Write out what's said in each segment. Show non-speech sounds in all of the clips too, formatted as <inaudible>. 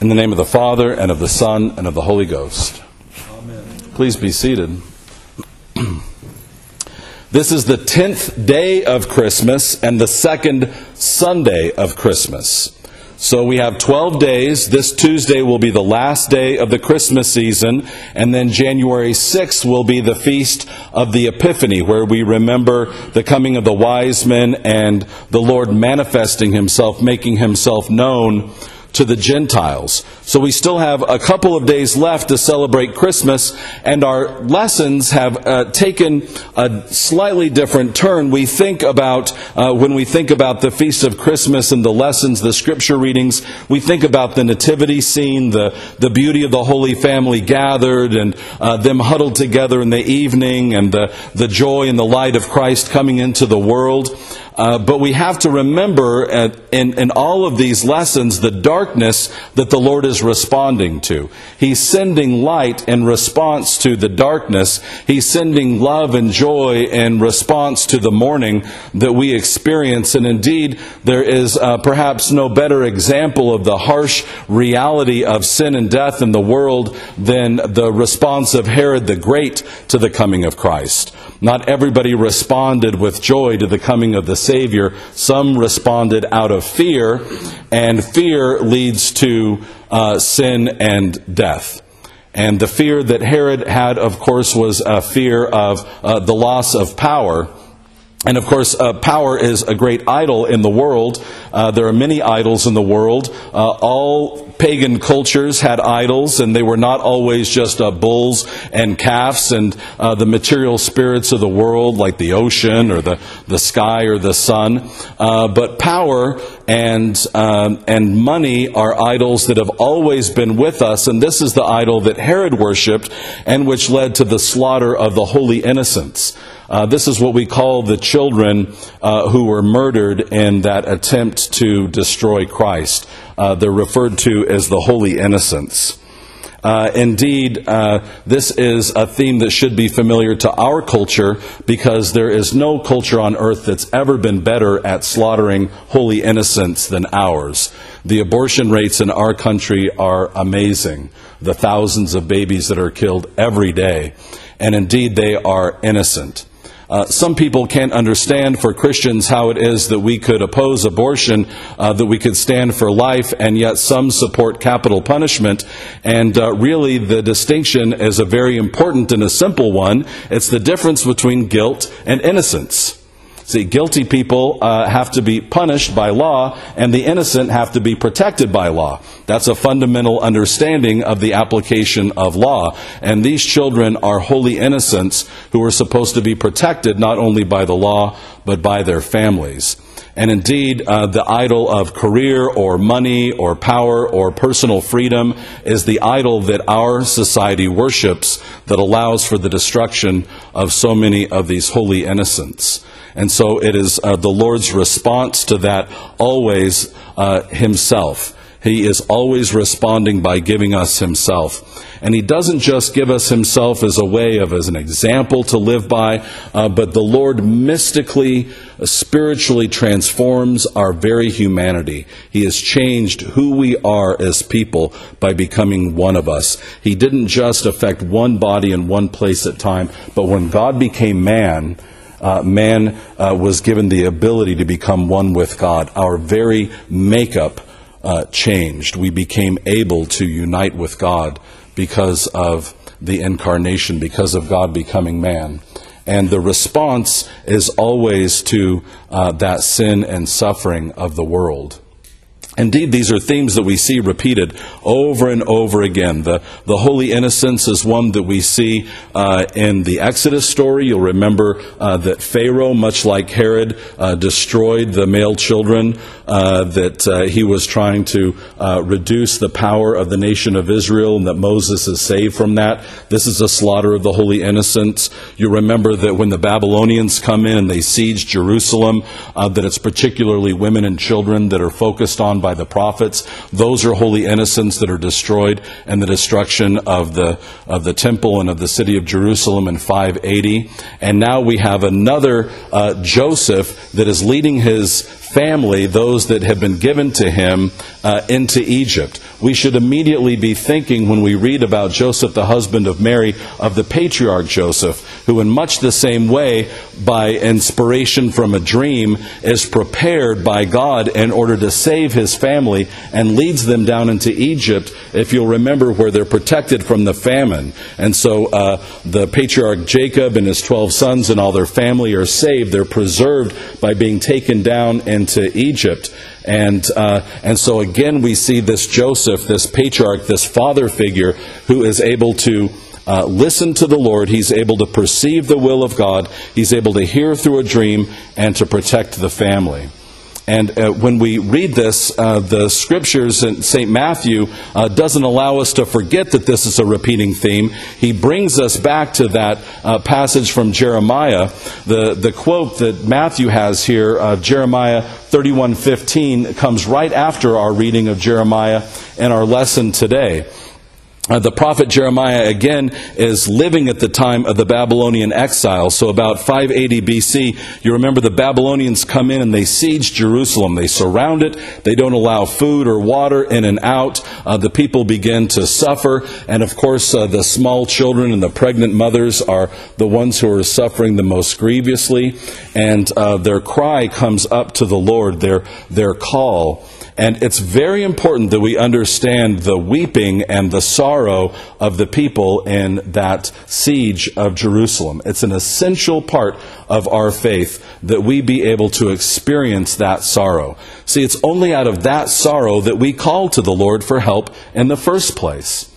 In the name of the Father, and of the Son, and of the Holy Ghost. Amen. Please be seated. <clears throat> this is the tenth day of Christmas and the second Sunday of Christmas. So we have 12 days. This Tuesday will be the last day of the Christmas season, and then January 6th will be the feast of the Epiphany, where we remember the coming of the wise men and the Lord manifesting himself, making himself known to the Gentiles. So we still have a couple of days left to celebrate Christmas, and our lessons have uh, taken a slightly different turn. We think about, uh, when we think about the Feast of Christmas and the lessons, the scripture readings, we think about the nativity scene, the, the beauty of the Holy Family gathered, and uh, them huddled together in the evening, and the, the joy and the light of Christ coming into the world. Uh, but we have to remember at, in, in all of these lessons the darkness that the Lord is responding to. He's sending light in response to the darkness. He's sending love and joy in response to the mourning that we experience. And indeed, there is uh, perhaps no better example of the harsh reality of sin and death in the world than the response of Herod the Great to the coming of Christ. Not everybody responded with joy to the coming of the Savior. Some responded out of fear, and fear leads to uh, sin and death. And the fear that Herod had, of course, was a fear of uh, the loss of power. And of course, uh, power is a great idol in the world. Uh, there are many idols in the world. Uh, all pagan cultures had idols, and they were not always just uh, bulls and calves and uh, the material spirits of the world, like the ocean or the, the sky or the sun. Uh, but power and, um, and money are idols that have always been with us, and this is the idol that Herod worshipped and which led to the slaughter of the holy innocents. Uh, this is what we call the children uh, who were murdered in that attempt to destroy Christ. Uh, they're referred to as the holy innocents. Uh, indeed, uh, this is a theme that should be familiar to our culture because there is no culture on earth that's ever been better at slaughtering holy innocents than ours. The abortion rates in our country are amazing. The thousands of babies that are killed every day. And indeed, they are innocent. Uh, some people can't understand for Christians how it is that we could oppose abortion, uh, that we could stand for life, and yet some support capital punishment. And uh, really, the distinction is a very important and a simple one. It's the difference between guilt and innocence. See, guilty people uh, have to be punished by law, and the innocent have to be protected by law. That's a fundamental understanding of the application of law. And these children are holy innocents who are supposed to be protected not only by the law, but by their families. And indeed, uh, the idol of career or money or power or personal freedom is the idol that our society worships that allows for the destruction of so many of these holy innocents. And so it is uh, the Lord's response to that always uh, Himself. He is always responding by giving us Himself. And He doesn't just give us Himself as a way of, as an example to live by, uh, but the Lord mystically, spiritually transforms our very humanity. He has changed who we are as people by becoming one of us. He didn't just affect one body in one place at time, but when God became man, uh, man uh, was given the ability to become one with God. Our very makeup uh, changed. We became able to unite with God because of the incarnation, because of God becoming man. And the response is always to uh, that sin and suffering of the world. Indeed, these are themes that we see repeated over and over again. The, the holy innocence is one that we see uh, in the Exodus story. You'll remember uh, that Pharaoh, much like Herod, uh, destroyed the male children, uh, that uh, he was trying to uh, reduce the power of the nation of Israel, and that Moses is saved from that. This is a slaughter of the holy innocents. You remember that when the Babylonians come in and they siege Jerusalem, that it's particularly women and children that are focused on by the prophets. Those are holy innocents that are destroyed and the destruction of the, of the temple and of the city of Jerusalem in 580. And now we have another uh, Joseph that is leading his family, those that have been given to him, uh, into Egypt. We should immediately be thinking when we read about Joseph, the husband of Mary, of the patriarch Joseph, who, in much the same way, by inspiration from a dream, is prepared by God in order to save his family and leads them down into Egypt, if you'll remember, where they're protected from the famine. And so uh, the patriarch Jacob and his 12 sons and all their family are saved. They're preserved by being taken down into Egypt. And, uh, and so again, we see this Joseph, this patriarch, this father figure who is able to uh, listen to the Lord. He's able to perceive the will of God. He's able to hear through a dream and to protect the family. And uh, when we read this, uh, the scriptures in St. Matthew uh, doesn't allow us to forget that this is a repeating theme. He brings us back to that uh, passage from Jeremiah. The, the quote that Matthew has here, uh, Jeremiah 31:15, comes right after our reading of Jeremiah and our lesson today. Uh, the prophet Jeremiah, again, is living at the time of the Babylonian exile. So, about 580 BC, you remember the Babylonians come in and they siege Jerusalem. They surround it. They don't allow food or water in and out. Uh, the people begin to suffer. And, of course, uh, the small children and the pregnant mothers are the ones who are suffering the most grievously. And uh, their cry comes up to the Lord, their, their call. And it's very important that we understand the weeping and the sorrow of the people in that siege of Jerusalem. It's an essential part of our faith that we be able to experience that sorrow. See, it's only out of that sorrow that we call to the Lord for help in the first place.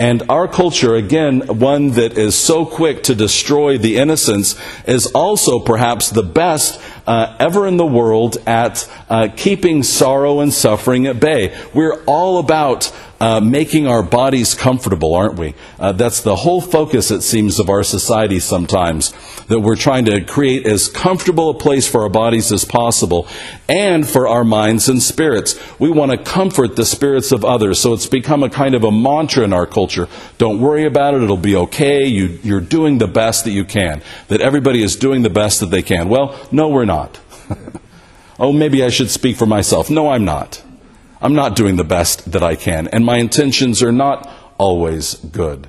And our culture, again, one that is so quick to destroy the innocents, is also perhaps the best uh, ever in the world at uh, keeping sorrow and suffering at bay. We're all about uh, making our bodies comfortable, aren't we? Uh, that's the whole focus, it seems, of our society sometimes. That we're trying to create as comfortable a place for our bodies as possible and for our minds and spirits. We want to comfort the spirits of others. So it's become a kind of a mantra in our culture. Don't worry about it, it'll be okay. You, you're doing the best that you can. That everybody is doing the best that they can. Well, no, we're not. <laughs> oh, maybe I should speak for myself. No, I'm not. I'm not doing the best that I can, and my intentions are not always good.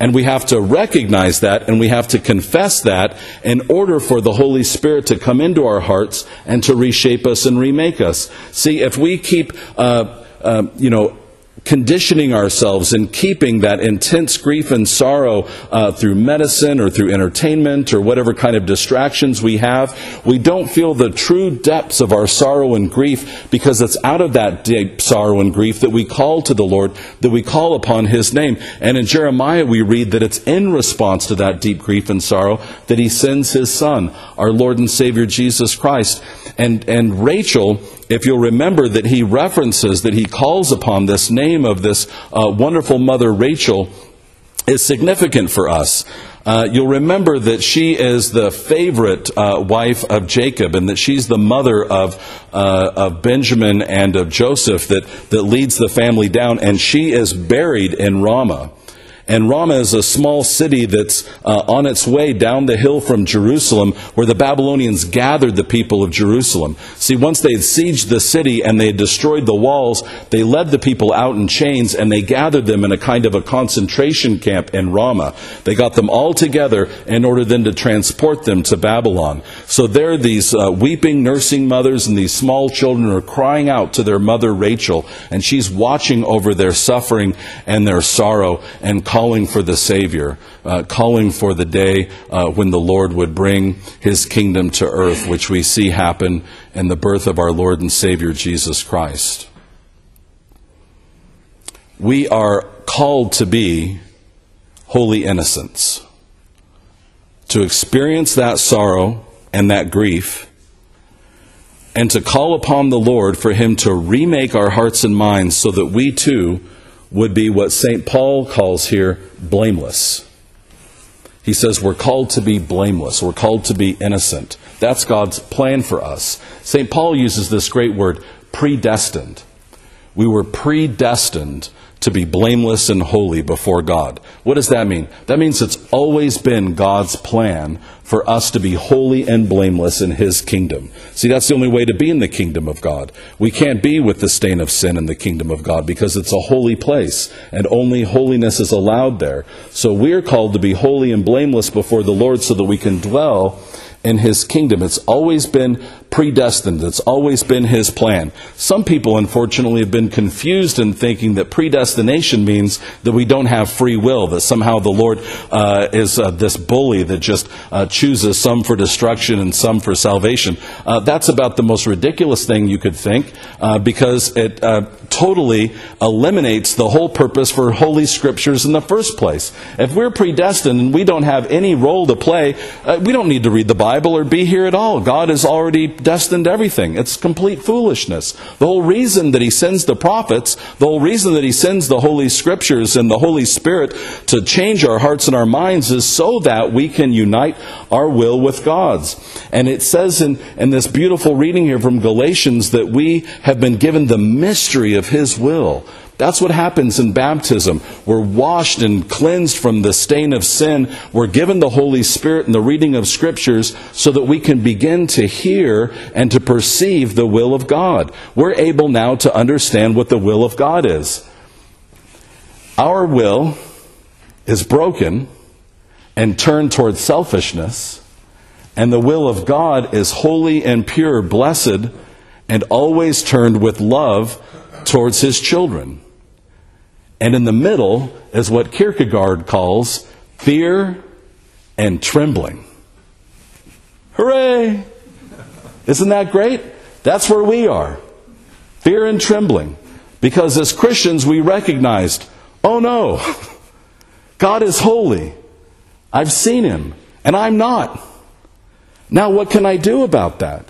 And we have to recognize that and we have to confess that in order for the Holy Spirit to come into our hearts and to reshape us and remake us. See, if we keep, uh, uh, you know, conditioning ourselves and keeping that intense grief and sorrow uh, through medicine or through entertainment or whatever kind of distractions we have, we don't feel the true depths of our sorrow and grief because it's out of that deep sorrow and grief that we call to the Lord, that we call upon His name. And in Jeremiah, we read that it's in response to that deep grief and sorrow that He sends His Son, our Lord and Savior Jesus Christ. And, and Rachel, if you'll remember that he references, that he calls upon this name of this uh, wonderful mother, Rachel, is significant for us. Uh, you'll remember that she is the favorite uh, wife of Jacob and that she's the mother of, uh, of Benjamin and of Joseph that, that leads the family down, and she is buried in Ramah. And Ramah is a small city that's uh, on its way down the hill from Jerusalem, where the Babylonians gathered the people of Jerusalem. See, once they had sieged the city and they had destroyed the walls, they led the people out in chains and they gathered them in a kind of a concentration camp in Ramah. They got them all together in order then to transport them to Babylon. So there, these uh, weeping nursing mothers and these small children are crying out to their mother Rachel, and she's watching over their suffering and their sorrow and calling for the Savior, uh, calling for the day uh, when the Lord would bring his kingdom to earth, which we see happen in the birth of our Lord and Savior Jesus Christ. We are called to be holy innocents, to experience that sorrow and that grief and to call upon the Lord for Him to remake our hearts and minds so that we too would be what St. Paul calls here blameless. He says we're called to be blameless, we're called to be innocent. That's God's plan for us. St. Paul uses this great word, predestined. We were predestined to be blameless and holy before God. What does that mean? That means it's always been God's plan for us to be holy and blameless in His kingdom. See, that's the only way to be in the kingdom of God. We can't be with the stain of sin in the kingdom of God because it's a holy place and only holiness is allowed there. So we're called to be holy and blameless before the Lord so that we can dwell in his kingdom. It's always been predestined. It's always been his plan. Some people, unfortunately, have been confused in thinking that predestination means that we don't have free will, that somehow the Lord uh, is uh, this bully that just uh, chooses some for destruction and some for salvation. Uh, that's about the most ridiculous thing you could think uh, because it uh, totally eliminates the whole purpose for Holy Scriptures in the first place. If we're predestined and we don't have any role to play, we don't need to read the Bible Bible or be here at all. God has already destined everything. It's complete foolishness. The whole reason that He sends the prophets, the whole reason that He sends the Holy Scriptures and the Holy Spirit to change our hearts and our minds is so that we can unite our will with God's. And it says in, in this beautiful reading here from Galatians that we have been given the mystery of His will. That's what happens in baptism. We're washed and cleansed from the stain of sin. We're given the Holy Spirit and the reading of Scriptures so that we can begin to hear and to perceive the will of God. We're able now to understand what the will of God is. Our will is broken and turned towards selfishness, and the will of God is holy and pure, blessed, and always turned with love towards his children. And in the middle is what Kierkegaard calls fear and trembling. Hooray! Isn't that great? That's where we are. Fear and trembling. Because as Christians, we recognized, oh no, <laughs> God is holy. I've seen him, and I'm not. Now, what can I do about that?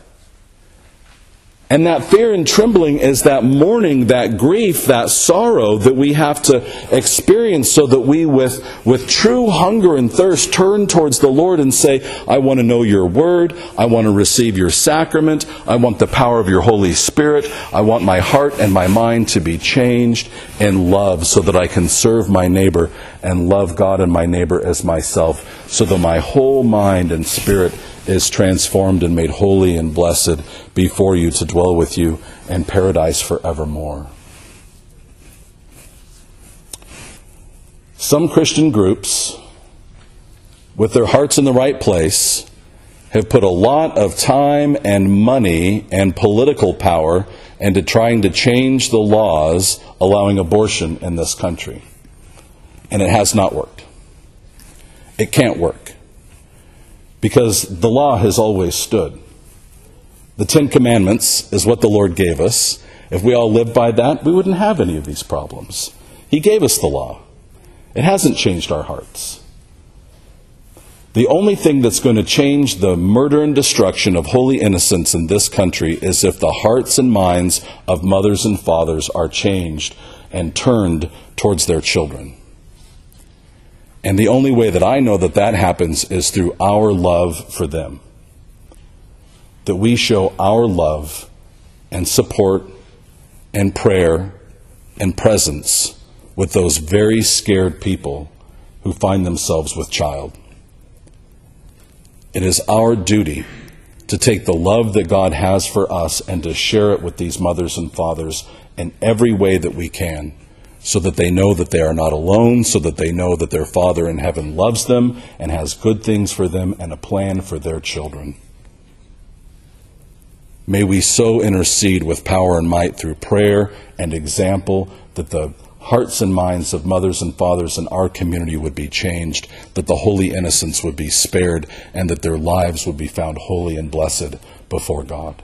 And that fear and trembling is that mourning, that grief, that sorrow that we have to experience so that we, with, with true hunger and thirst, turn towards the Lord and say, I want to know your word. I want to receive your sacrament. I want the power of your Holy Spirit. I want my heart and my mind to be changed in love so that I can serve my neighbor and love God and my neighbor as myself so that my whole mind and spirit is transformed and made holy and blessed before you to dwell with you in paradise forevermore. Some Christian groups, with their hearts in the right place, have put a lot of time and money and political power into trying to change the laws allowing abortion in this country. And it has not worked. It can't work because the law has always stood. The Ten Commandments is what the Lord gave us. If we all lived by that, we wouldn't have any of these problems. He gave us the law, it hasn't changed our hearts. The only thing that's going to change the murder and destruction of holy innocents in this country is if the hearts and minds of mothers and fathers are changed and turned towards their children. And the only way that I know that that happens is through our love for them. That we show our love and support and prayer and presence with those very scared people who find themselves with child. It is our duty to take the love that God has for us and to share it with these mothers and fathers in every way that we can so that they know that they are not alone, so that they know that their Father in heaven loves them and has good things for them and a plan for their children. May we so intercede with power and might through prayer and example that the hearts and minds of mothers and fathers in our community would be changed, that the holy innocents would be spared, and that their lives would be found holy and blessed before God.